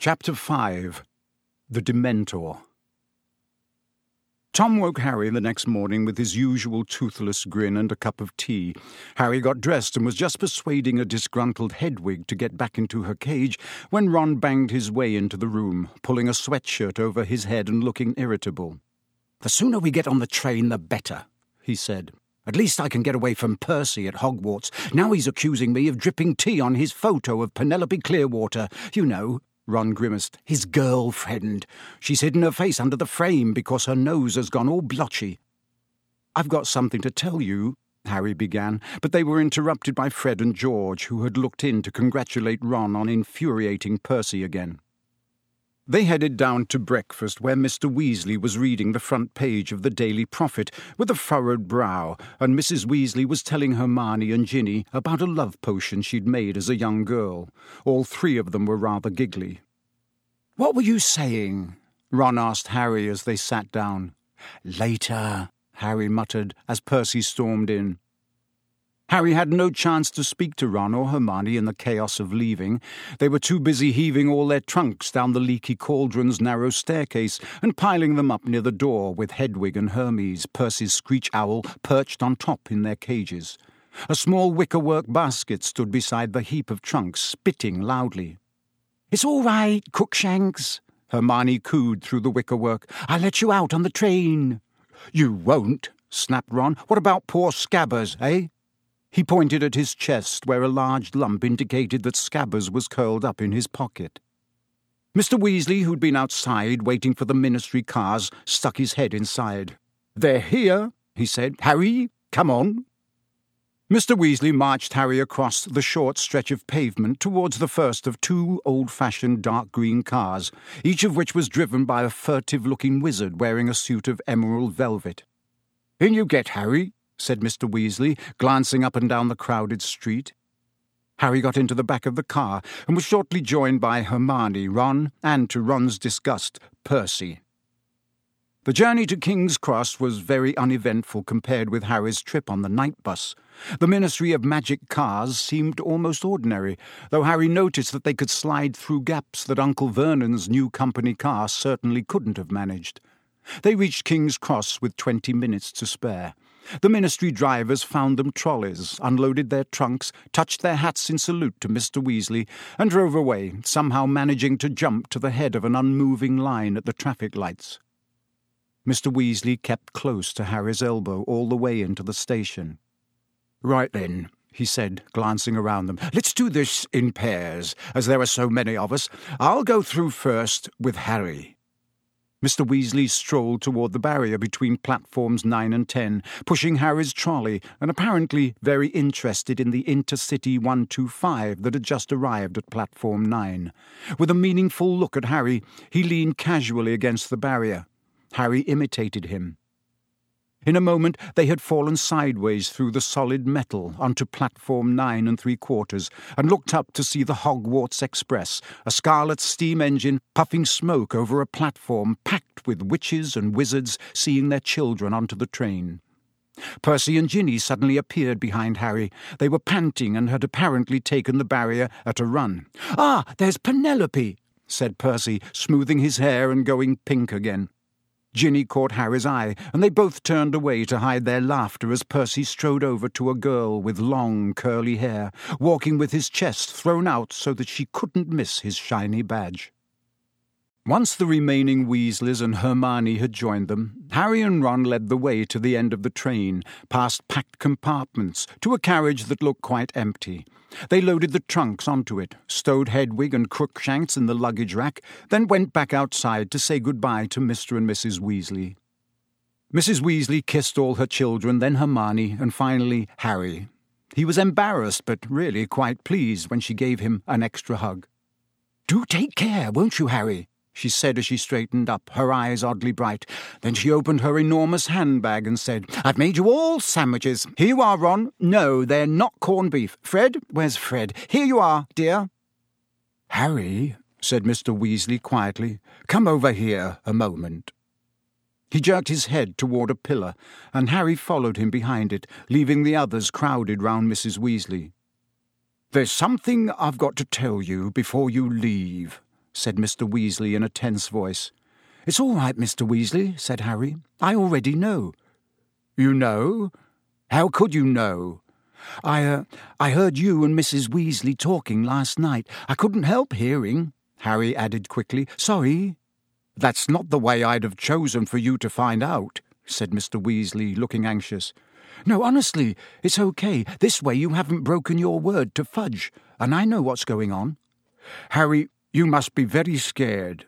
Chapter 5 The Dementor Tom woke Harry the next morning with his usual toothless grin and a cup of tea. Harry got dressed and was just persuading a disgruntled Hedwig to get back into her cage when Ron banged his way into the room, pulling a sweatshirt over his head and looking irritable. The sooner we get on the train, the better, he said. At least I can get away from Percy at Hogwarts. Now he's accusing me of dripping tea on his photo of Penelope Clearwater. You know, Ron grimaced. His girlfriend. She's hidden her face under the frame because her nose has gone all blotchy. I've got something to tell you, Harry began, but they were interrupted by Fred and George, who had looked in to congratulate Ron on infuriating Percy again. They headed down to breakfast, where Mr. Weasley was reading the front page of the Daily Prophet with a furrowed brow, and Mrs. Weasley was telling Hermione and Ginny about a love potion she'd made as a young girl. All three of them were rather giggly. What were you saying? Ron asked Harry as they sat down. Later, Harry muttered as Percy stormed in. Harry had no chance to speak to Ron or Hermione in the chaos of leaving. They were too busy heaving all their trunks down the leaky cauldron's narrow staircase and piling them up near the door with Hedwig and Hermes, Percy's screech owl, perched on top in their cages. A small wickerwork basket stood beside the heap of trunks, spitting loudly. It's all right, Crookshanks, Hermione cooed through the wickerwork. I'll let you out on the train. You won't, snapped Ron. What about poor Scabbers, eh? He pointed at his chest, where a large lump indicated that Scabbers was curled up in his pocket. Mr. Weasley, who'd been outside waiting for the ministry cars, stuck his head inside. They're here, he said. Harry, come on. Mr. Weasley marched Harry across the short stretch of pavement towards the first of two old fashioned dark green cars, each of which was driven by a furtive looking wizard wearing a suit of emerald velvet. In you get, Harry, said Mr. Weasley, glancing up and down the crowded street. Harry got into the back of the car and was shortly joined by Hermione, Ron, and, to Ron's disgust, Percy. The journey to King's Cross was very uneventful compared with Harry's trip on the night bus. The Ministry of Magic cars seemed almost ordinary, though Harry noticed that they could slide through gaps that Uncle Vernon's new company car certainly couldn't have managed. They reached King's Cross with twenty minutes to spare. The ministry drivers found them trolleys, unloaded their trunks, touched their hats in salute to Mr. Weasley, and drove away, somehow managing to jump to the head of an unmoving line at the traffic lights. Mr. Weasley kept close to Harry's elbow all the way into the station. Right then, he said, glancing around them. Let's do this in pairs, as there are so many of us. I'll go through first with Harry. Mr. Weasley strolled toward the barrier between platforms nine and ten, pushing Harry's trolley, and apparently very interested in the Intercity 125 that had just arrived at platform nine. With a meaningful look at Harry, he leaned casually against the barrier. Harry imitated him. In a moment, they had fallen sideways through the solid metal onto platform nine and three quarters and looked up to see the Hogwarts Express, a scarlet steam engine puffing smoke over a platform packed with witches and wizards seeing their children onto the train. Percy and Ginny suddenly appeared behind Harry. They were panting and had apparently taken the barrier at a run. Ah, there's Penelope, said Percy, smoothing his hair and going pink again. Ginny caught Harry's eye, and they both turned away to hide their laughter as Percy strode over to a girl with long, curly hair, walking with his chest thrown out so that she couldn't miss his shiny badge. Once the remaining Weasleys and Hermione had joined them, Harry and Ron led the way to the end of the train, past packed compartments, to a carriage that looked quite empty. They loaded the trunks onto it, stowed Hedwig and Crookshanks in the luggage rack, then went back outside to say good-bye to Mr. and Mrs. Weasley. Mrs. Weasley kissed all her children, then Hermione, and finally Harry. He was embarrassed, but really quite pleased when she gave him an extra hug. Do take care, won't you, Harry? She said as she straightened up, her eyes oddly bright. Then she opened her enormous handbag and said, I've made you all sandwiches. Here you are, Ron. No, they're not corned beef. Fred? Where's Fred? Here you are, dear. Harry, said Mr. Weasley quietly, come over here a moment. He jerked his head toward a pillar, and Harry followed him behind it, leaving the others crowded round Mrs. Weasley. There's something I've got to tell you before you leave, said Mr. Weasley in a tense voice. It's all right, Mr. Weasley, said Harry. I already know. You know? How could you know? I, uh, I heard you and Mrs. Weasley talking last night. I couldn't help hearing, Harry added quickly. Sorry. That's not the way I'd have chosen for you to find out, said Mr. Weasley, looking anxious. No, honestly, it's okay. This way you haven't broken your word to Fudge, and I know what's going on. Harry, you must be very scared.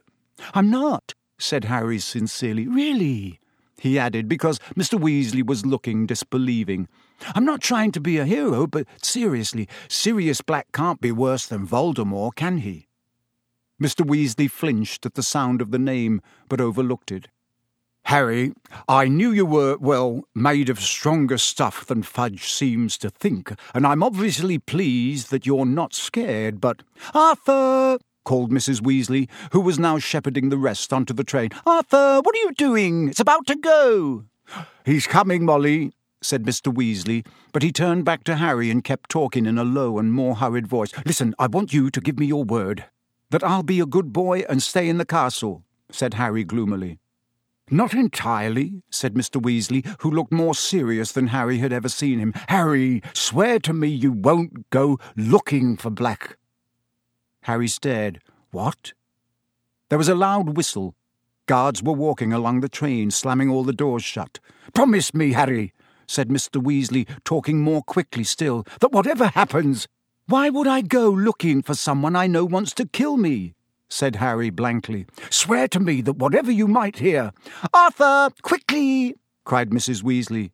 I'm not, said Harry sincerely. Really? he added, because Mr. Weasley was looking disbelieving. I'm not trying to be a hero, but seriously, Sirius Black can't be worse than Voldemort, can he? Mr. Weasley flinched at the sound of the name, but overlooked it. Harry, I knew you were, well, made of stronger stuff than Fudge seems to think, and I'm obviously pleased that you're not scared, but. Arthur! Called Mrs. Weasley, who was now shepherding the rest onto the train. Arthur, what are you doing? It's about to go. He's coming, Molly, said Mr. Weasley, but he turned back to Harry and kept talking in a low and more hurried voice. Listen, I want you to give me your word that I'll be a good boy and stay in the castle, said Harry gloomily. Not entirely, said Mr. Weasley, who looked more serious than Harry had ever seen him. Harry, swear to me you won't go looking for Black. Harry stared. What? There was a loud whistle. Guards were walking along the train, slamming all the doors shut. Promise me, Harry, said Mr. Weasley, talking more quickly still, that whatever happens, why would I go looking for someone I know wants to kill me? said Harry blankly. Swear to me that whatever you might hear. Arthur, quickly! cried Mrs. Weasley.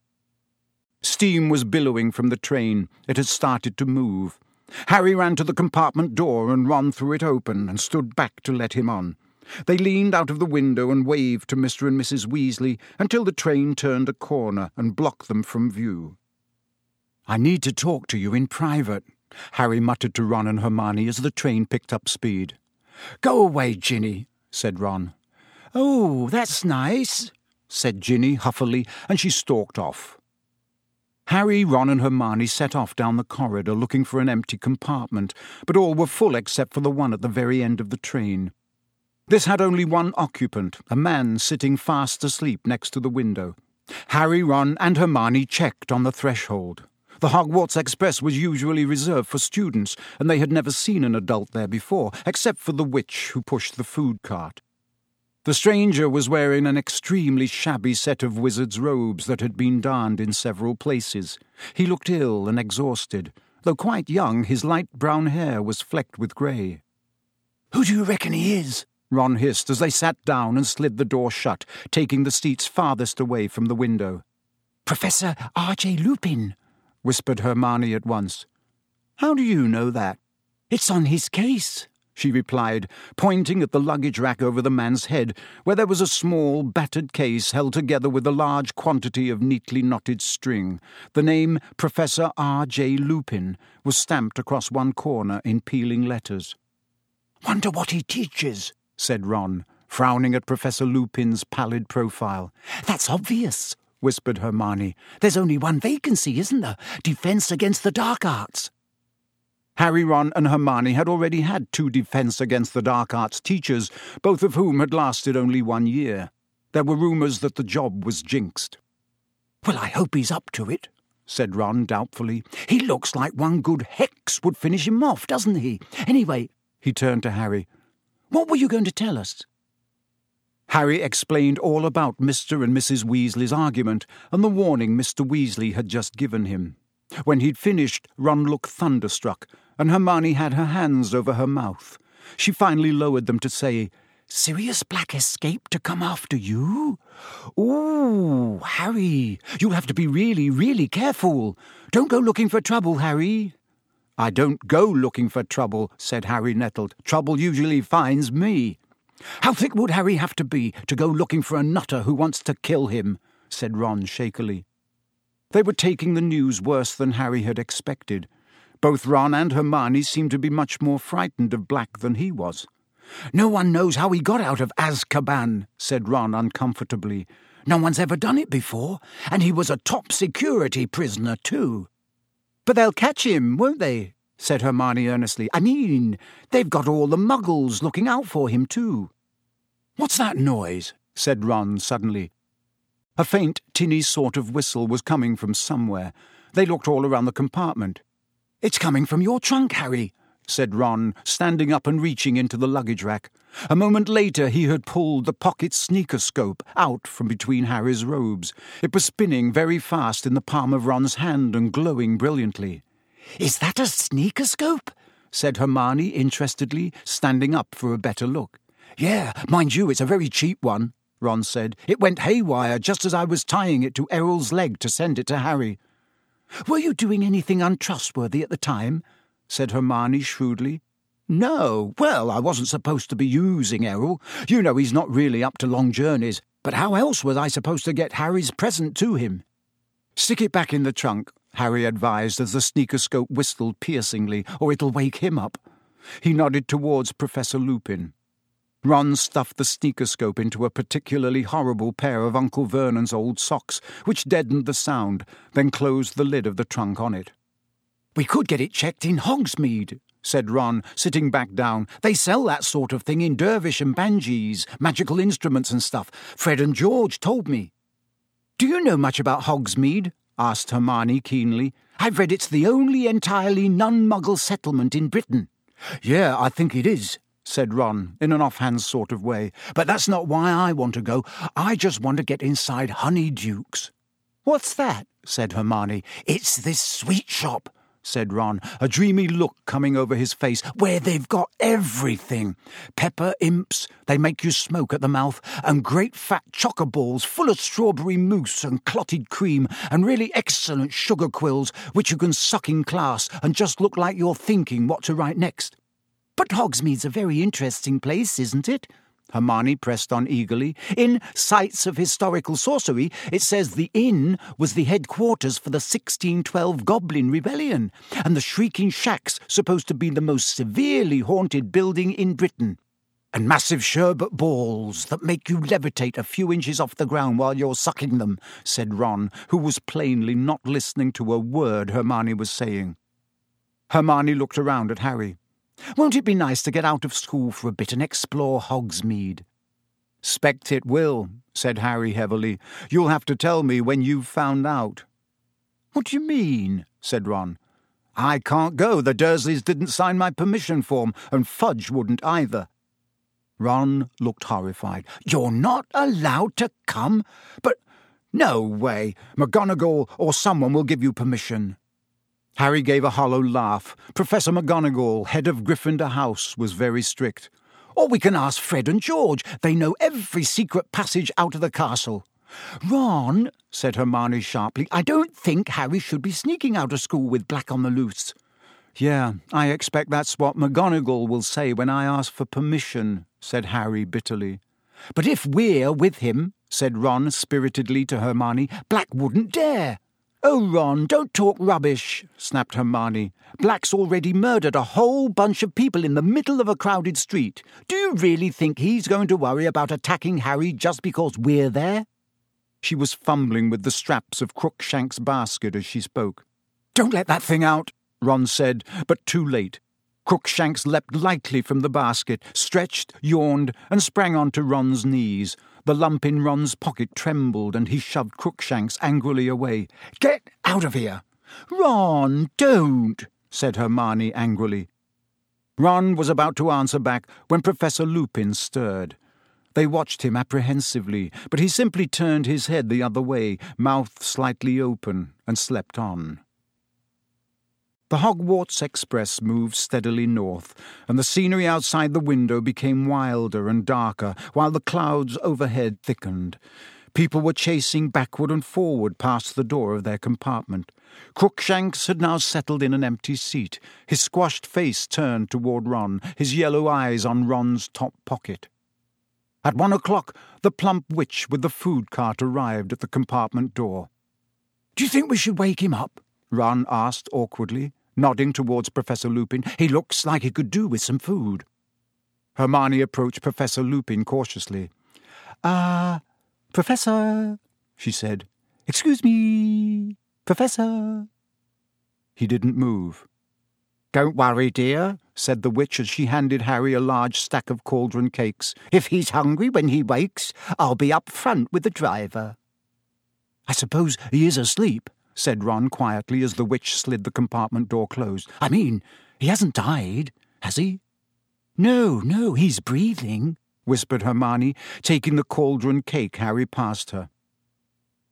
Steam was billowing from the train. It had started to move. Harry ran to the compartment door and Ron threw it open and stood back to let him on. They leaned out of the window and waved to Mr. and Mrs. Weasley until the train turned a corner and blocked them from view. I need to talk to you in private, Harry muttered to Ron and Hermione as the train picked up speed. Go away, Ginny, said Ron. Oh, that's nice, said Ginny huffily, and she stalked off. Harry, Ron, and Hermione set off down the corridor looking for an empty compartment, but all were full except for the one at the very end of the train. This had only one occupant, a man sitting fast asleep next to the window. Harry, Ron, and Hermione checked on the threshold. The Hogwarts Express was usually reserved for students, and they had never seen an adult there before, except for the witch who pushed the food cart. The stranger was wearing an extremely shabby set of wizard's robes that had been darned in several places. He looked ill and exhausted. Though quite young, his light brown hair was flecked with grey. Who do you reckon he is? Ron hissed as they sat down and slid the door shut, taking the seats farthest away from the window. Professor R.J. Lupin, whispered Hermione at once. How do you know that? It's on his case, she replied, pointing at the luggage rack over the man's head, where there was a small, battered case held together with a large quantity of neatly knotted string. The name Professor R. J. Lupin was stamped across one corner in peeling letters. Wonder what he teaches, said Ron, frowning at Professor Lupin's pallid profile. That's obvious, whispered Hermione. There's only one vacancy, isn't there? Defense against the dark arts. Harry, Ron, and Hermione had already had two Defense Against the Dark Arts teachers, both of whom had lasted only one year. There were rumours that the job was jinxed. Well, I hope he's up to it, said Ron doubtfully. He looks like one good hex would finish him off, doesn't he? Anyway, he turned to Harry. What were you going to tell us? Harry explained all about Mr. and Mrs. Weasley's argument and the warning Mr. Weasley had just given him. When he'd finished, Ron looked thunderstruck and Hermione had her hands over her mouth. She finally lowered them to say, Sirius Black escaped to come after you? Ooh, Harry, you'll have to be really, really careful. Don't go looking for trouble, Harry. I don't go looking for trouble, said Harry nettled. Trouble usually finds me. How thick would Harry have to be to go looking for a nutter who wants to kill him? said Ron shakily. They were taking the news worse than Harry had expected. Both Ron and Hermione seemed to be much more frightened of Black than he was. No one knows how he got out of Azkaban, said Ron uncomfortably. No one's ever done it before, and he was a top security prisoner, too. But they'll catch him, won't they? said Hermione earnestly. I mean, they've got all the muggles looking out for him, too. What's that noise? said Ron suddenly. A faint, tinny sort of whistle was coming from somewhere. They looked all around the compartment. It's coming from your trunk, Harry, said Ron, standing up and reaching into the luggage rack. A moment later, he had pulled the pocket sneakoscope out from between Harry's robes. It was spinning very fast in the palm of Ron's hand and glowing brilliantly. Is that a sneakoscope? said Hermione interestedly, standing up for a better look. Yeah, mind you, it's a very cheap one, Ron said. It went haywire just as I was tying it to Errol's leg to send it to Harry. Were you doing anything untrustworthy at the time? said Hermione shrewdly. No, well, I wasn't supposed to be using Errol. You know he's not really up to long journeys. But how else was I supposed to get Harry's present to him? Stick it back in the trunk, Harry advised as the sneakoscope whistled piercingly, or it'll wake him up. He nodded towards Professor Lupin. Ron stuffed the sneakoscope into a particularly horrible pair of Uncle Vernon's old socks, which deadened the sound, then closed the lid of the trunk on it. We could get it checked in Hogsmeade, said Ron, sitting back down. They sell that sort of thing in Dervish and Banges, magical instruments and stuff. Fred and George told me. Do you know much about Hogsmeade? asked Hermione keenly. I've read it's the only entirely non-muggle settlement in Britain. Yeah, I think it is, said Ron, in an offhand sort of way. But that's not why I want to go. I just want to get inside Honeydukes. What's that? said Hermione. It's this sweet shop said Ron, a dreamy look coming over his face, where they've got everything. Pepper imps, they make you smoke at the mouth, and great fat Chocoballs full of strawberry mousse and clotted cream, and really excellent sugar quills, which you can suck in class and just look like you're thinking what to write next. But Hogsmeade's a very interesting place, isn't it? Hermione pressed on eagerly. In Sites of Historical Sorcery, it says the inn was the headquarters for the 1612 Goblin Rebellion, and the Shrieking Shack's supposed to be the most severely haunted building in Britain. And massive sherbet balls that make you levitate a few inches off the ground while you're sucking them, said Ron, who was plainly not listening to a word Hermione was saying. Hermione looked around at Harry. Won't it be nice to get out of school for a bit and explore Hogsmeade? Spect it will, said Harry heavily. You'll have to tell me when you've found out. What do you mean? said Ron. I can't go. The Dursleys didn't sign my permission form, and Fudge wouldn't either. Ron looked horrified. You're not allowed to come? But no way. McGonagall or someone will give you permission. Harry gave a hollow laugh. Professor McGonagall, head of Gryffindor House, was very strict. Or we can ask Fred and George. They know every secret passage out of the castle. Ron, said Hermione sharply, I don't think Harry should be sneaking out of school with Black on the loose. Yeah, I expect that's what McGonagall will say when I ask for permission, said Harry bitterly. But if we're with him, said Ron spiritedly to Hermione, Black wouldn't dare. Oh, Ron, don't talk rubbish, snapped Hermione. Black's already murdered a whole bunch of people in the middle of a crowded street. Do you really think he's going to worry about attacking Harry just because we're there? She was fumbling with the straps of Crookshank's basket as she spoke. Don't let that thing out, Ron said, but too late. Crookshanks leapt lightly from the basket, stretched, yawned, and sprang onto Ron's knees. The lump in Ron's pocket trembled, and he shoved Crookshanks angrily away. Get out of here! Ron, don't! said Hermione angrily. Ron was about to answer back when Professor Lupin stirred. They watched him apprehensively, but he simply turned his head the other way, mouth slightly open, and slept on. The Hogwarts Express moved steadily north, and the scenery outside the window became wilder and darker, while the clouds overhead thickened. People were chasing backward and forward past the door of their compartment. Crookshanks had now settled in an empty seat, his squashed face turned toward Ron, his yellow eyes on Ron's top pocket. At one o'clock, the plump witch with the food cart arrived at the compartment door. Do you think we should wake him up? Ron asked awkwardly, nodding towards Professor Lupin. He looks like he could do with some food. Hermione approached Professor Lupin cautiously. Ah, uh, Professor, she said. Excuse me, Professor. He didn't move. Don't worry, dear, said the witch as she handed Harry a large stack of cauldron cakes. If he's hungry when he wakes, I'll be up front with the driver. I suppose he is asleep, said Ron quietly as the witch slid the compartment door closed. I mean, he hasn't died, has he? No, no, he's breathing, whispered Hermione, taking the cauldron cake Harry passed her.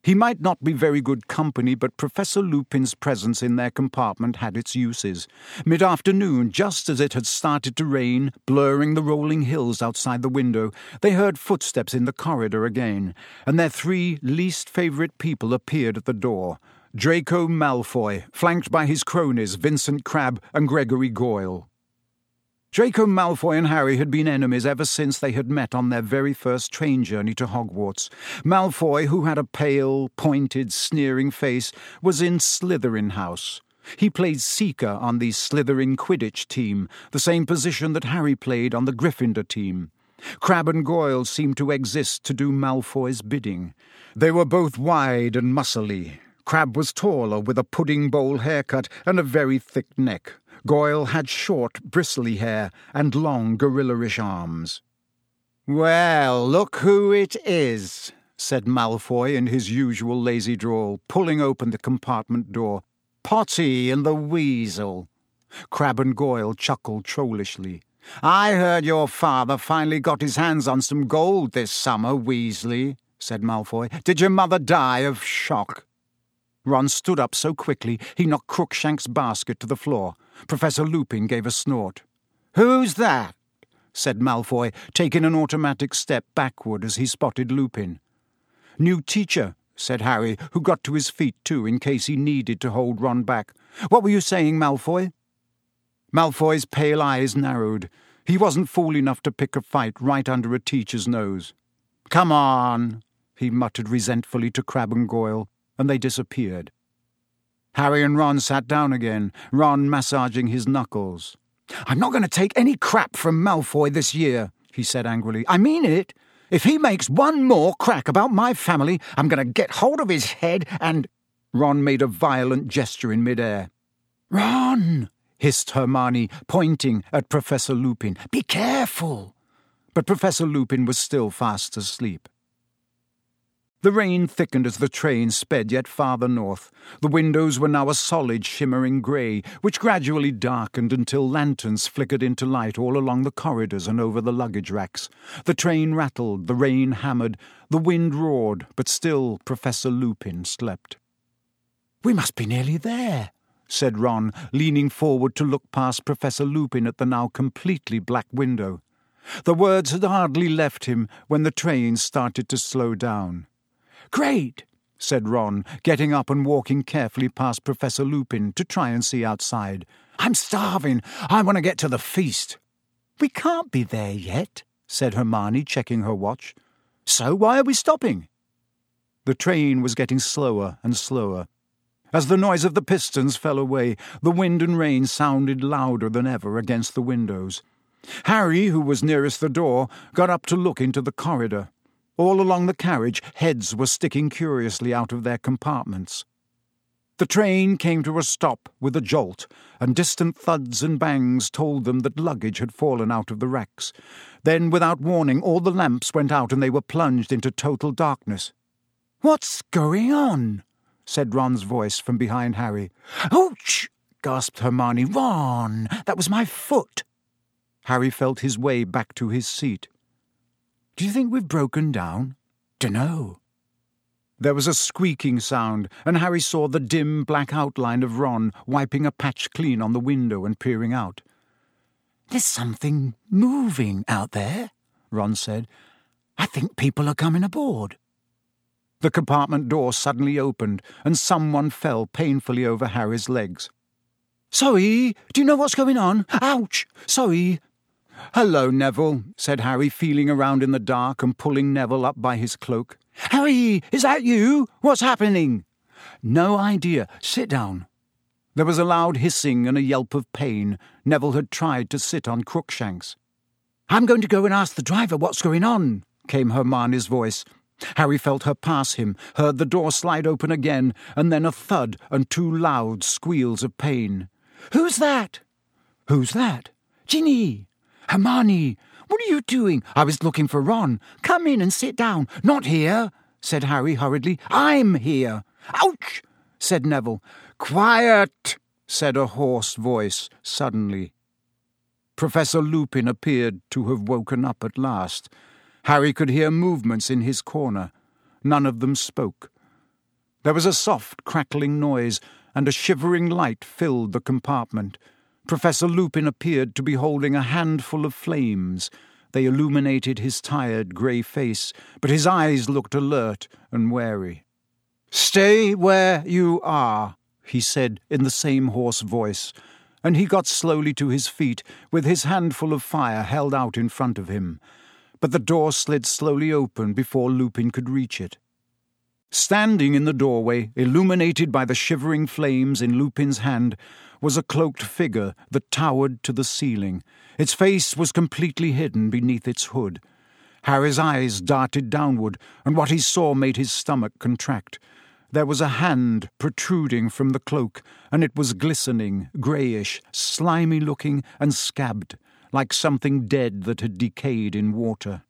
He might not be very good company, but Professor Lupin's presence in their compartment had its uses. Mid afternoon, just as it had started to rain, blurring the rolling hills outside the window, they heard footsteps in the corridor again, and their three least favourite people appeared at the door. Draco Malfoy, flanked by his cronies Vincent Crabbe and Gregory Goyle. Draco Malfoy and Harry had been enemies ever since they had met on their very first train journey to Hogwarts. Malfoy, who had a pale, pointed, sneering face, was in Slytherin House. He played Seeker on the Slytherin Quidditch team, the same position that Harry played on the Gryffindor team. Crabbe and Goyle seemed to exist to do Malfoy's bidding. They were both wide and muscly. Crabbe was taller, with a pudding bowl haircut and a very thick neck. Goyle had short, bristly hair and long, gorilla-ish arms. Well, look who it is, said Malfoy in his usual lazy drawl, pulling open the compartment door. Potty and the Weasel. Crabbe and Goyle chuckled trollishly. I heard your father finally got his hands on some gold this summer, Weasley, said Malfoy. Did your mother die of shock? Ron stood up so quickly he knocked Crookshank's basket to the floor. Professor Lupin gave a snort. Who's that? said Malfoy, taking an automatic step backward as he spotted Lupin. New teacher, said Harry, who got to his feet too in case he needed to hold Ron back. What were you saying, Malfoy? Malfoy's pale eyes narrowed. He wasn't fool enough to pick a fight right under a teacher's nose. Come on, he muttered resentfully to Crabbe and Goyle, and they disappeared. Harry and Ron sat down again, Ron massaging his knuckles. I'm not going to take any crap from Malfoy this year, he said angrily. I mean it. If he makes one more crack about my family, I'm going to get hold of his head and. Ron made a violent gesture in midair. Ron! hissed Hermione, pointing at Professor Lupin. Be careful! But Professor Lupin was still fast asleep. The rain thickened as the train sped yet farther north. The windows were now a solid, shimmering grey, which gradually darkened until lanterns flickered into light all along the corridors and over the luggage racks. The train rattled, the rain hammered, the wind roared, but still Professor Lupin slept. We must be nearly there, said Ron, leaning forward to look past Professor Lupin at the now completely black window. The words had hardly left him when the train started to slow down. Great, said Ron, getting up and walking carefully past Professor Lupin to try and see outside. I'm starving. I want to get to the feast. We can't be there yet, said Hermione, checking her watch. So why are we stopping? The train was getting slower and slower. As the noise of the pistons fell away, the wind and rain sounded louder than ever against the windows. Harry, who was nearest the door, got up to look into the corridor. All along the carriage, heads were sticking curiously out of their compartments. The train came to a stop with a jolt, and distant thuds and bangs told them that luggage had fallen out of the racks. Then, without warning, all the lamps went out and they were plunged into total darkness. What's going on? said Ron's voice from behind Harry. Ouch! gasped Hermione. Ron, that was my foot. Harry felt his way back to his seat. Do you think we've broken down? Dunno. There was a squeaking sound, and Harry saw the dim black outline of Ron wiping a patch clean on the window and peering out. There's something moving out there, Ron said. I think people are coming aboard. The compartment door suddenly opened, and someone fell painfully over Harry's legs. Sorry, do you know what's going on? Ouch! Sorry, Hello, Neville, said Harry, feeling around in the dark and pulling Neville up by his cloak. Harry, is that you? What's happening? No idea. Sit down. There was a loud hissing and a yelp of pain. Neville had tried to sit on Crookshanks. I'm going to go and ask the driver what's going on, came Hermione's voice. Harry felt her pass him, heard the door slide open again, and then a thud and two loud squeals of pain. Who's that? Who's that? Ginny! Hermione! What are you doing? I was looking for Ron. Come in and sit down. Not here, said Harry hurriedly. I'm here. Ouch! said Neville. Quiet! said a hoarse voice suddenly. Professor Lupin appeared to have woken up at last. Harry could hear movements in his corner. None of them spoke. There was a soft, crackling noise, and a shivering light filled the compartment. Professor Lupin appeared to be holding a handful of flames. They illuminated his tired grey face, but his eyes looked alert and wary. Stay where you are, he said in the same hoarse voice, and he got slowly to his feet with his handful of fire held out in front of him. But the door slid slowly open before Lupin could reach it. Standing in the doorway, illuminated by the shivering flames in Lupin's hand, was a cloaked figure that towered to the ceiling. Its face was completely hidden beneath its hood. Harry's eyes darted downward, and what he saw made his stomach contract. There was a hand protruding from the cloak, and it was glistening, greyish, slimy looking, and scabbed, like something dead that had decayed in water.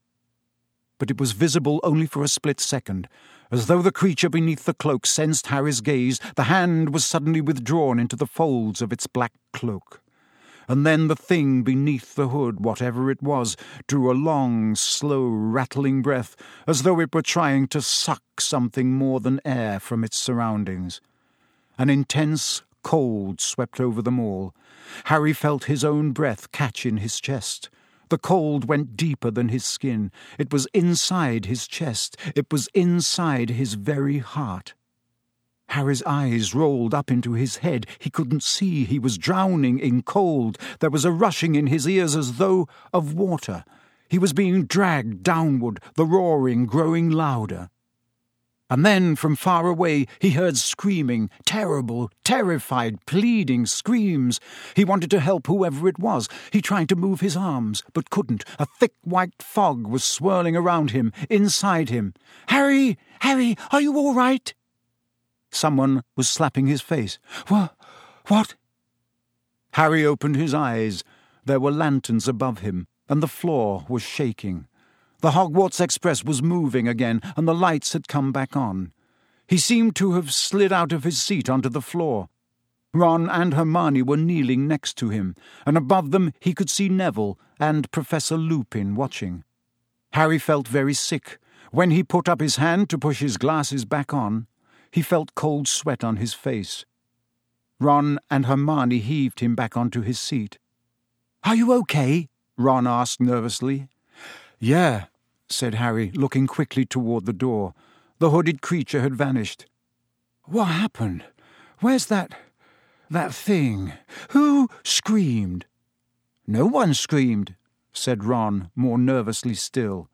But it was visible only for a split second. As though the creature beneath the cloak sensed Harry's gaze, the hand was suddenly withdrawn into the folds of its black cloak and then the thing beneath the hood, whatever it was, drew a long, slow, rattling breath, as though it were trying to suck something more than air from its surroundings. An intense cold swept over them all. Harry felt his own breath catch in his chest. The cold went deeper than his skin. It was inside his chest. It was inside his very heart. Harry's eyes rolled up into his head. He couldn't see. He was drowning in cold. There was a rushing in his ears as though of water. He was being dragged downward, the roaring growing louder. And then, from far away, he heard screaming, terrible, terrified, pleading screams. He wanted to help whoever it was. He tried to move his arms, but couldn't. A thick white fog was swirling around him, inside him. Harry! Harry, are you all right? Someone was slapping his face. What? What? Harry opened his eyes. There were lanterns above him, and the floor was shaking. The Hogwarts Express was moving again, and the lights had come back on. He seemed to have slid out of his seat onto the floor. Ron and Hermione were kneeling next to him, and above them he could see Neville and Professor Lupin watching. Harry felt very sick. When he put up his hand to push his glasses back on, he felt cold sweat on his face. Ron and Hermione heaved him back onto his seat. Are you okay? Ron asked nervously. Yeah, said Harry, looking quickly toward the door. The hooded creature had vanished. What happened? Where's that. that thing? Who screamed? No one screamed, said Ron, more nervously still.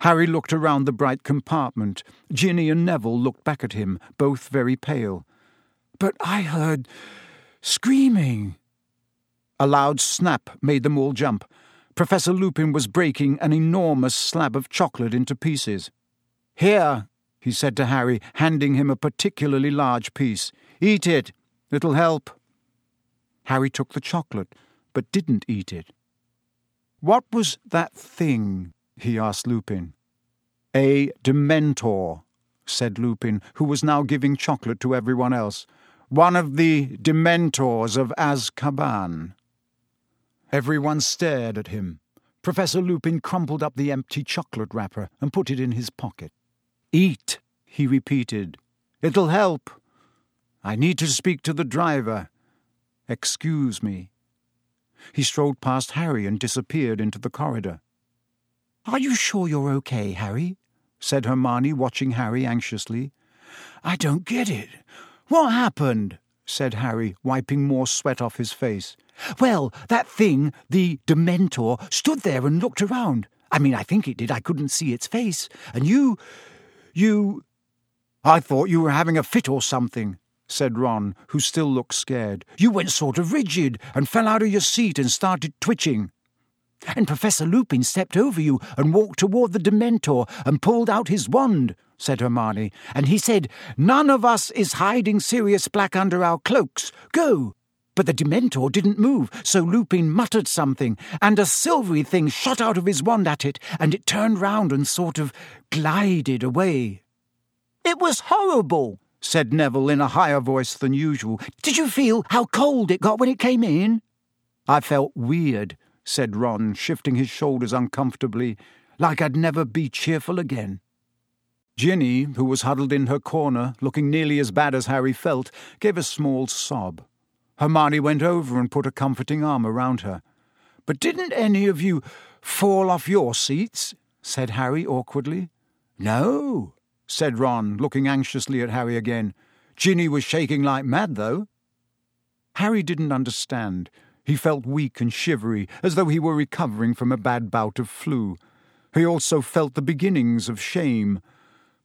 Harry looked around the bright compartment. Ginny and Neville looked back at him, both very pale. But I heard screaming. A loud snap made them all jump. Professor Lupin was breaking an enormous slab of chocolate into pieces. Here, he said to Harry, handing him a particularly large piece. Eat it. It'll help. Harry took the chocolate, but didn't eat it. What was that thing? he asked Lupin. A Dementor, said Lupin, who was now giving chocolate to everyone else. One of the Dementors of Azkaban. Everyone stared at him. Professor Lupin crumpled up the empty chocolate wrapper and put it in his pocket. Eat, he repeated. It'll help. I need to speak to the driver. Excuse me. He strolled past Harry and disappeared into the corridor. Are you sure you're okay, Harry? said Hermione, watching Harry anxiously. I don't get it. What happened? said Harry, wiping more sweat off his face. Well, that thing, the Dementor, stood there and looked around. I mean, I think it did. I couldn't see its face. And you. you. I thought you were having a fit or something, said Ron, who still looked scared. You went sort of rigid and fell out of your seat and started twitching. And Professor Lupin stepped over you and walked toward the Dementor and pulled out his wand, said Hermione, and he said, None of us is hiding Sirius Black under our cloaks. Go! But the Dementor didn't move, so Lupin muttered something, and a silvery thing shot out of his wand at it, and it turned round and sort of glided away. It was horrible, said Neville in a higher voice than usual. Did you feel how cold it got when it came in? I felt weird, said Ron, shifting his shoulders uncomfortably, like I'd never be cheerful again. Ginny, who was huddled in her corner, looking nearly as bad as Harry felt, gave a small sob. Hermione went over and put a comforting arm around her. But didn't any of you fall off your seats? said Harry awkwardly. No, said Ron, looking anxiously at Harry again. Ginny was shaking like mad, though. Harry didn't understand. He felt weak and shivery, as though he were recovering from a bad bout of flu. He also felt the beginnings of shame.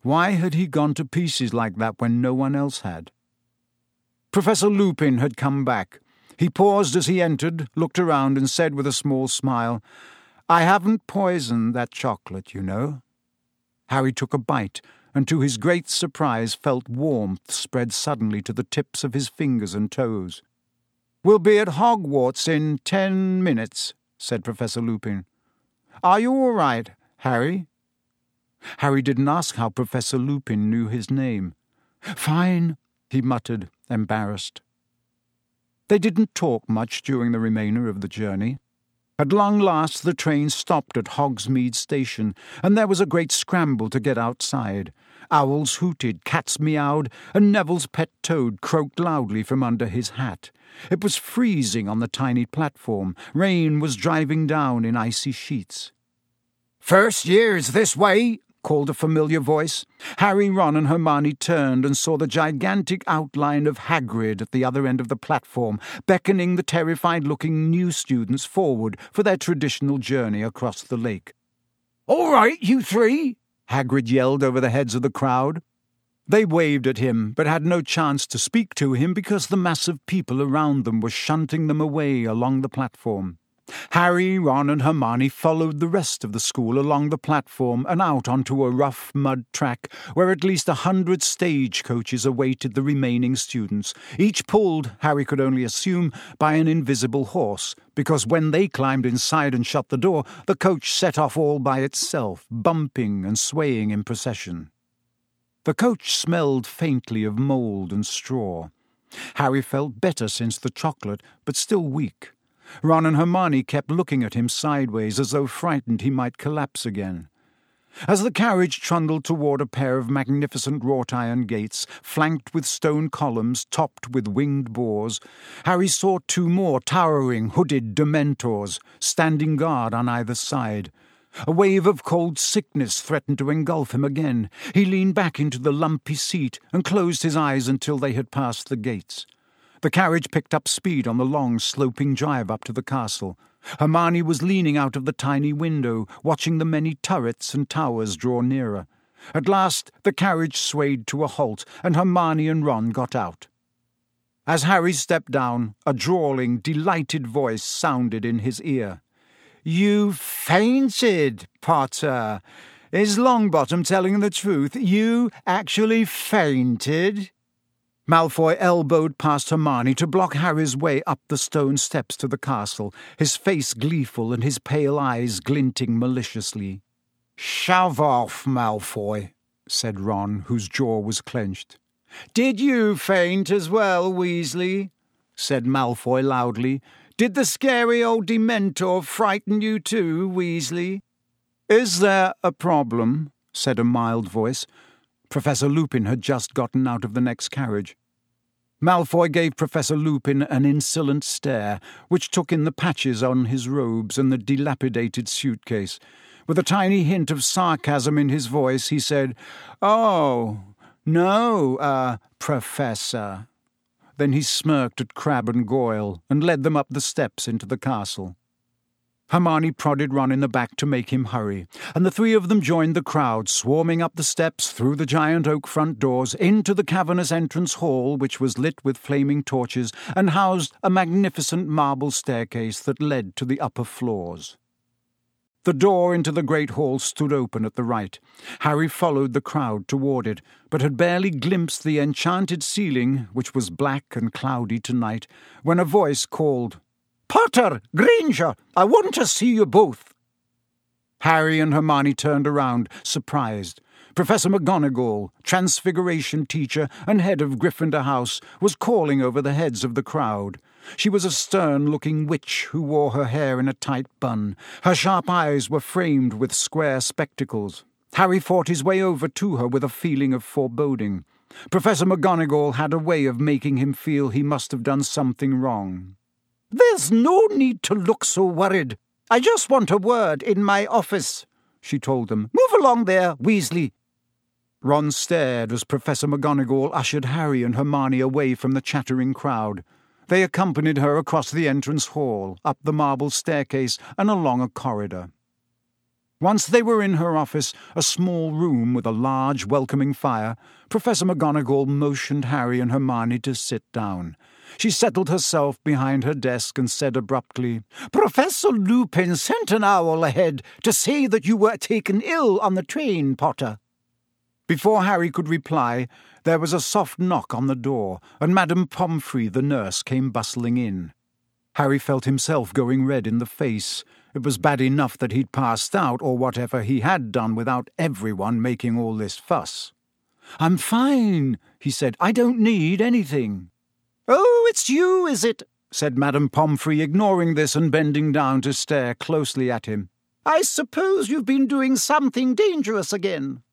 Why had he gone to pieces like that when no one else had? Professor Lupin had come back. He paused as he entered, looked around, and said with a small smile, I haven't poisoned that chocolate, you know. Harry took a bite, and to his great surprise felt warmth spread suddenly to the tips of his fingers and toes. We'll be at Hogwarts in ten minutes, said Professor Lupin. Are you all right, Harry? Harry didn't ask how Professor Lupin knew his name. Fine, he muttered, embarrassed. They didn't talk much during the remainder of the journey. At long last the train stopped at Hogsmeade Station, and there was a great scramble to get outside. Owls hooted, cats meowed, and Neville's pet toad croaked loudly from under his hat. It was freezing on the tiny platform. Rain was driving down in icy sheets. First year's this way, called a familiar voice. Harry, Ron, and Hermione turned and saw the gigantic outline of Hagrid at the other end of the platform, beckoning the terrified looking new students forward for their traditional journey across the lake. All right, you three, Hagrid yelled over the heads of the crowd. They waved at him, but had no chance to speak to him because the mass of people around them was shunting them away along the platform. Harry, Ron, and Hermione followed the rest of the school along the platform and out onto a rough mud track where at least a hundred stage coaches awaited the remaining students, each pulled, Harry could only assume, by an invisible horse, because when they climbed inside and shut the door, the coach set off all by itself, bumping and swaying in procession. The coach smelled faintly of mould and straw. Harry felt better since the chocolate, but still weak. Ron and Hermione kept looking at him sideways as though frightened he might collapse again. As the carriage trundled toward a pair of magnificent wrought iron gates, flanked with stone columns topped with winged boars, Harry saw two more towering, hooded dementors standing guard on either side. A wave of cold sickness threatened to engulf him again. He leaned back into the lumpy seat and closed his eyes until they had passed the gates. The carriage picked up speed on the long, sloping drive up to the castle. Hermione was leaning out of the tiny window, watching the many turrets and towers draw nearer. At last the carriage swayed to a halt, and Hermione and Ron got out. As Harry stepped down, a drawling, delighted voice sounded in his ear. You fainted, Potter. Is Longbottom telling the truth? You actually fainted? Malfoy elbowed past Hermione to block Harry's way up the stone steps to the castle, his face gleeful and his pale eyes glinting maliciously. Shove off, Malfoy, said Ron, whose jaw was clenched. Did you faint as well, Weasley? said Malfoy loudly. Did the scary old Dementor frighten you too, Weasley? Is there a problem? said a mild voice. Professor Lupin had just gotten out of the next carriage. Malfoy gave Professor Lupin an insolent stare, which took in the patches on his robes and the dilapidated suitcase. With a tiny hint of sarcasm in his voice, he said, Oh, no, uh, Professor. Then he smirked at Crabbe and Goyle and led them up the steps into the castle. Hermione prodded Ron in the back to make him hurry, and the three of them joined the crowd, swarming up the steps, through the giant oak front doors, into the cavernous entrance hall, which was lit with flaming torches and housed a magnificent marble staircase that led to the upper floors. The door into the great hall stood open at the right. Harry followed the crowd toward it, but had barely glimpsed the enchanted ceiling, which was black and cloudy tonight, when a voice called, Potter, Granger, I want to see you both. Harry and Hermione turned around, surprised. Professor McGonagall, Transfiguration teacher and head of Gryffindor House, was calling over the heads of the crowd. She was a stern looking witch who wore her hair in a tight bun. Her sharp eyes were framed with square spectacles. Harry fought his way over to her with a feeling of foreboding. Professor McGonagall had a way of making him feel he must have done something wrong. There's no need to look so worried. I just want a word in my office, she told them. Move along there, Weasley. Ron stared as Professor McGonagall ushered Harry and Hermione away from the chattering crowd. They accompanied her across the entrance hall, up the marble staircase, and along a corridor. Once they were in her office, a small room with a large, welcoming fire, Professor McGonagall motioned Harry and Hermione to sit down. She settled herself behind her desk and said abruptly, Professor Lupin sent an owl ahead to say that you were taken ill on the train, Potter. Before Harry could reply, there was a soft knock on the door, and Madame Pomfrey, the nurse, came bustling in. Harry felt himself going red in the face. It was bad enough that he'd passed out, or whatever he had done, without everyone making all this fuss. I'm fine, he said. I don't need anything. Oh, it's you, is it? said Madame Pomfrey, ignoring this and bending down to stare closely at him. I suppose you've been doing something dangerous again.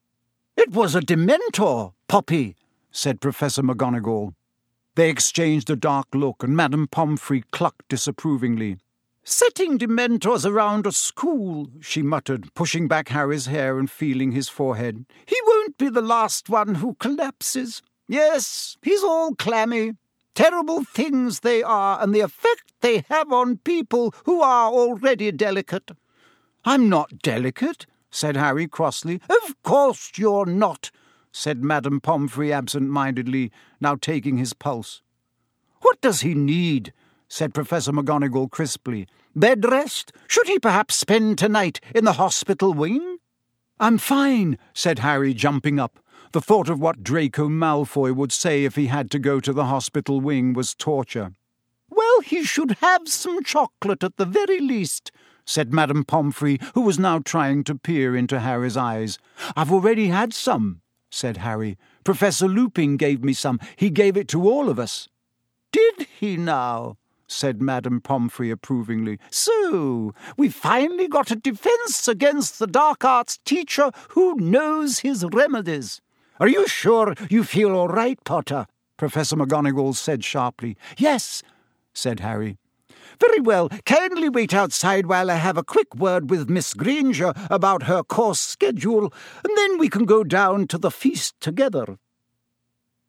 It was a Dementor, Poppy, said Professor McGonagall. They exchanged a dark look, and Madame Pomfrey clucked disapprovingly. Setting Dementors around a school, she muttered, pushing back Harry's hair and feeling his forehead. He won't be the last one who collapses. Yes, he's all clammy. Terrible things they are, and the effect they have on people who are already delicate. I'm not delicate, said Harry crossly. Of course you're not, said Madame Pomfrey absent-mindedly, now taking his pulse. What does he need? said Professor McGonagall crisply. Bed rest? Should he perhaps spend tonight in the hospital wing? I'm fine, said Harry, jumping up. The thought of what Draco Malfoy would say if he had to go to the hospital wing was torture. Well, he should have some chocolate at the very least, said Madame Pomfrey, who was now trying to peer into Harry's eyes. I've already had some, said Harry. Professor Lupin gave me some. He gave it to all of us. Did he now? said Madame Pomfrey approvingly. So, we've finally got a defence against the dark arts teacher who knows his remedies. Are you sure you feel all right, Potter? Professor McGonagall said sharply. Yes, said Harry. Very well. Kindly wait outside while I have a quick word with Miss Granger about her course schedule, and then we can go down to the feast together.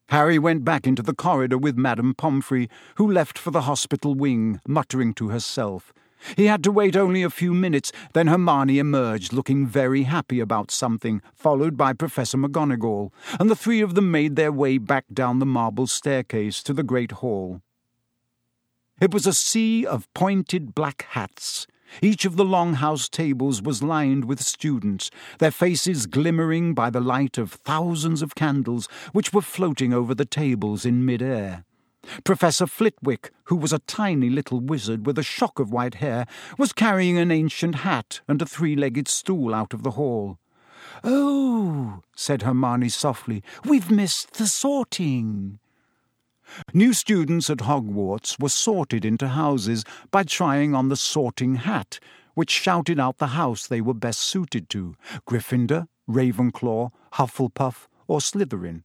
Harry went back into the corridor with Madame Pomfrey, who left for the hospital wing, muttering to herself. He had to wait only a few minutes, then Hermione emerged, looking very happy about something, followed by Professor McGonagall, and the three of them made their way back down the marble staircase to the great hall. It was a sea of pointed black hats. Each of the long house tables was lined with students, their faces glimmering by the light of thousands of candles which were floating over the tables in mid-air. Professor Flitwick, who was a tiny little wizard with a shock of white hair, was carrying an ancient hat and a three-legged stool out of the hall. Oh, said Hermione softly, we've missed the sorting. New students at Hogwarts were sorted into houses by trying on the sorting hat, which shouted out the house they were best suited to Gryffindor, Ravenclaw, Hufflepuff, or Slytherin.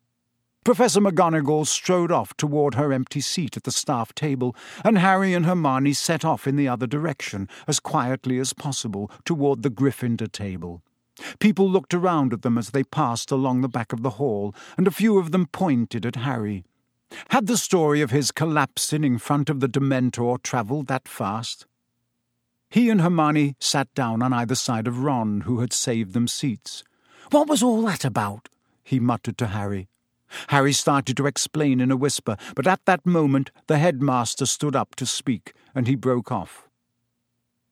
Professor McGonagall strode off toward her empty seat at the staff table, and Harry and Hermione set off in the other direction, as quietly as possible, toward the Gryffindor table. People looked around at them as they passed along the back of the hall, and a few of them pointed at Harry. Had the story of his collapsing in front of the Dementor travelled that fast? He and Hermione sat down on either side of Ron, who had saved them seats. What was all that about? he muttered to Harry. Harry started to explain in a whisper, but at that moment the headmaster stood up to speak, and he broke off.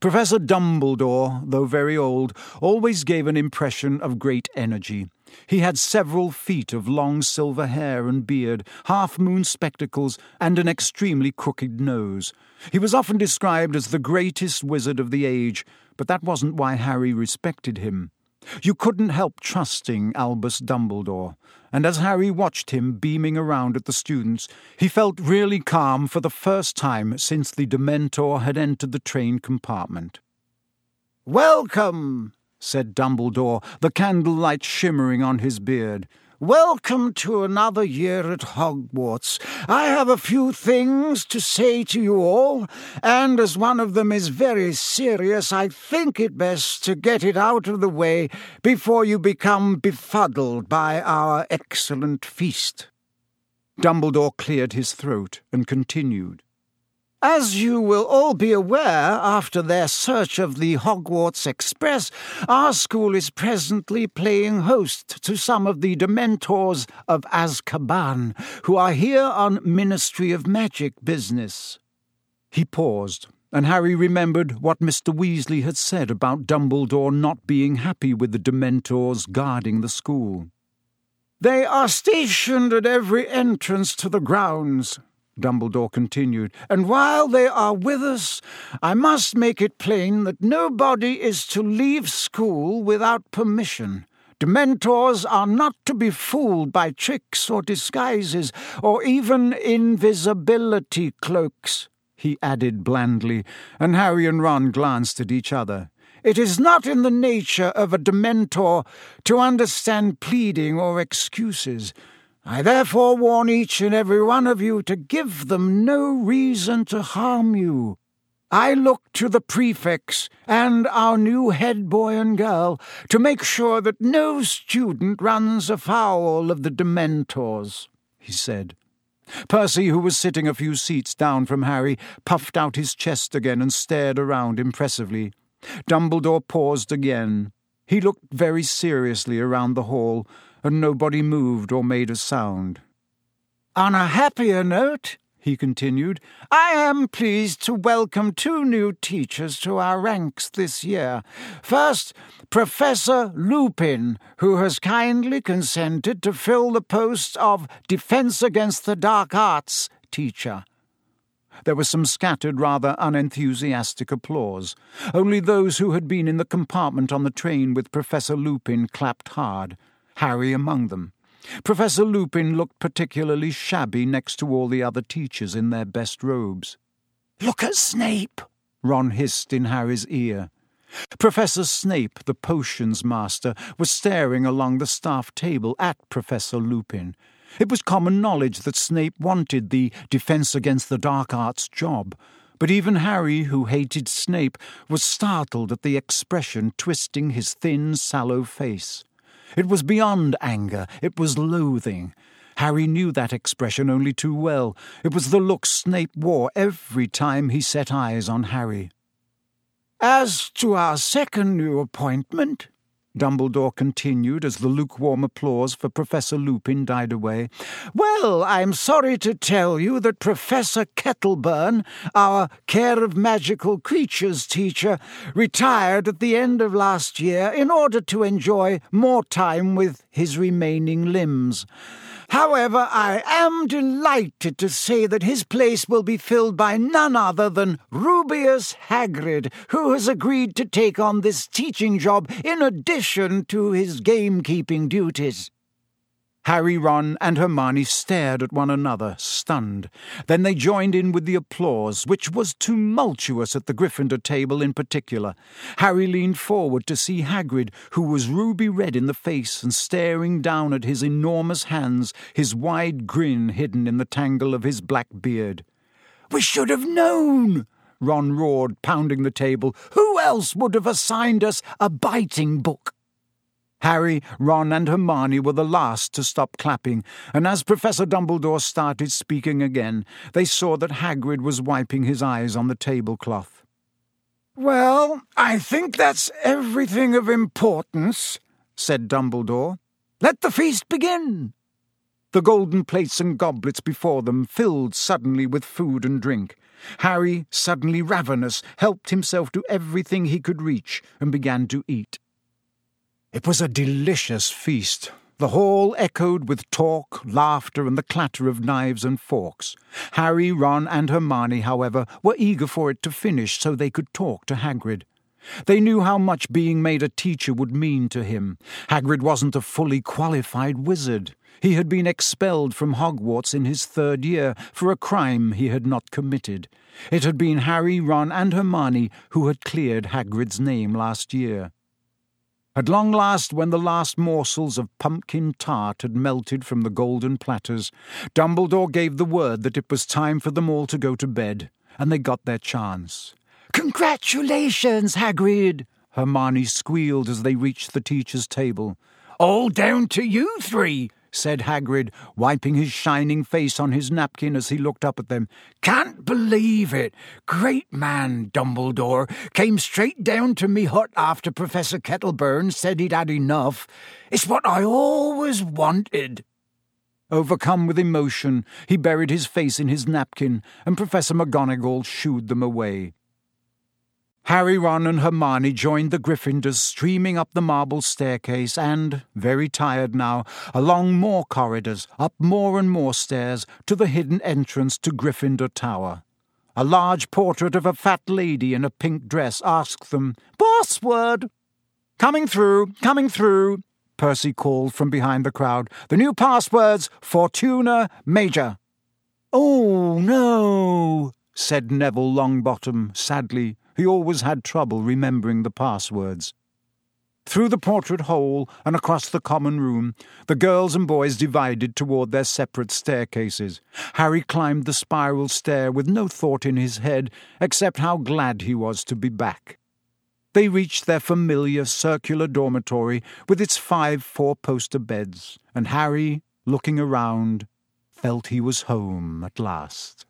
Professor Dumbledore, though very old, always gave an impression of great energy. He had several feet of long silver hair and beard, half moon spectacles, and an extremely crooked nose. He was often described as the greatest wizard of the age, but that wasn't why Harry respected him. You couldn't help trusting Albus Dumbledore, and as Harry watched him beaming around at the students, he felt really calm for the first time since the Dementor had entered the train compartment. Welcome, said Dumbledore, the candlelight shimmering on his beard. Welcome to another year at Hogwarts. I have a few things to say to you all, and as one of them is very serious, I think it best to get it out of the way before you become befuddled by our excellent feast. Dumbledore cleared his throat and continued. As you will all be aware, after their search of the Hogwarts Express, our school is presently playing host to some of the Dementors of Azkaban, who are here on Ministry of Magic business. He paused, and Harry remembered what Mr. Weasley had said about Dumbledore not being happy with the Dementors guarding the school. They are stationed at every entrance to the grounds, Dumbledore continued, and while they are with us, I must make it plain that nobody is to leave school without permission. Dementors are not to be fooled by tricks or disguises, or even invisibility cloaks, he added blandly, and Harry and Ron glanced at each other. It is not in the nature of a Dementor to understand pleading or excuses. I therefore warn each and every one of you to give them no reason to harm you. I look to the prefects and our new head boy and girl to make sure that no student runs afoul of the Dementors, he said. Percy, who was sitting a few seats down from Harry, puffed out his chest again and stared around impressively. Dumbledore paused again. He looked very seriously around the hall, and nobody moved or made a sound. On a happier note, he continued, I am pleased to welcome two new teachers to our ranks this year. First, Professor Lupin, who has kindly consented to fill the post of Defense Against the Dark Arts teacher. There was some scattered, rather unenthusiastic applause. Only those who had been in the compartment on the train with Professor Lupin clapped hard. Harry among them. Professor Lupin looked particularly shabby next to all the other teachers in their best robes. Look at Snape, Ron hissed in Harry's ear. Professor Snape, the potions master, was staring along the staff table at Professor Lupin. It was common knowledge that Snape wanted the Defense Against the Dark Arts job, but even Harry, who hated Snape, was startled at the expression twisting his thin, sallow face. It was beyond anger, it was loathing. Harry knew that expression only too well. It was the look Snape wore every time he set eyes on Harry. As to our second new appointment, Dumbledore continued as the lukewarm applause for Professor Lupin died away. Well, I'm sorry to tell you that Professor Kettleburn, our Care of Magical Creatures teacher, retired at the end of last year in order to enjoy more time with his remaining limbs. However, I am delighted to say that his place will be filled by none other than Rubeus Hagrid, who has agreed to take on this teaching job in addition to his gamekeeping duties. Harry, Ron, and Hermione stared at one another, stunned. Then they joined in with the applause, which was tumultuous at the Gryffindor table in particular. Harry leaned forward to see Hagrid, who was ruby red in the face and staring down at his enormous hands, his wide grin hidden in the tangle of his black beard. We should have known! Ron roared, pounding the table. Who else would have assigned us a biting book? Harry, Ron, and Hermione were the last to stop clapping, and as Professor Dumbledore started speaking again, they saw that Hagrid was wiping his eyes on the tablecloth. Well, I think that's everything of importance, said Dumbledore. Let the feast begin. The golden plates and goblets before them filled suddenly with food and drink. Harry, suddenly ravenous, helped himself to everything he could reach and began to eat. It was a delicious feast. The hall echoed with talk, laughter, and the clatter of knives and forks. Harry, Ron, and Hermione, however, were eager for it to finish so they could talk to Hagrid. They knew how much being made a teacher would mean to him. Hagrid wasn't a fully qualified wizard. He had been expelled from Hogwarts in his third year for a crime he had not committed. It had been Harry, Ron, and Hermione who had cleared Hagrid's name last year. At long last, when the last morsels of pumpkin tart had melted from the golden platters, Dumbledore gave the word that it was time for them all to go to bed, and they got their chance. Congratulations, Hagrid! Hermione squealed as they reached the teacher's table. All down to you three, said Hagrid, wiping his shining face on his napkin as he looked up at them. Can't believe it. Great man, Dumbledore. Came straight down to me hut after Professor Kettleburn said he'd had enough. It's what I always wanted. Overcome with emotion, he buried his face in his napkin, and Professor McGonagall shooed them away. Harry, Ron, and Hermione joined the Gryffindors streaming up the marble staircase and, very tired now, along more corridors, up more and more stairs, to the hidden entrance to Gryffindor Tower. A large portrait of a fat lady in a pink dress asked them, Password! Coming through, coming through, Percy called from behind the crowd. The new password's Fortuna Major. Oh, no, said Neville Longbottom sadly. He always had trouble remembering the passwords. Through the portrait hole and across the common room, the girls and boys divided toward their separate staircases. Harry climbed the spiral stair with no thought in his head except how glad he was to be back. They reached their familiar circular dormitory with its five four poster beds, and Harry, looking around, felt he was home at last.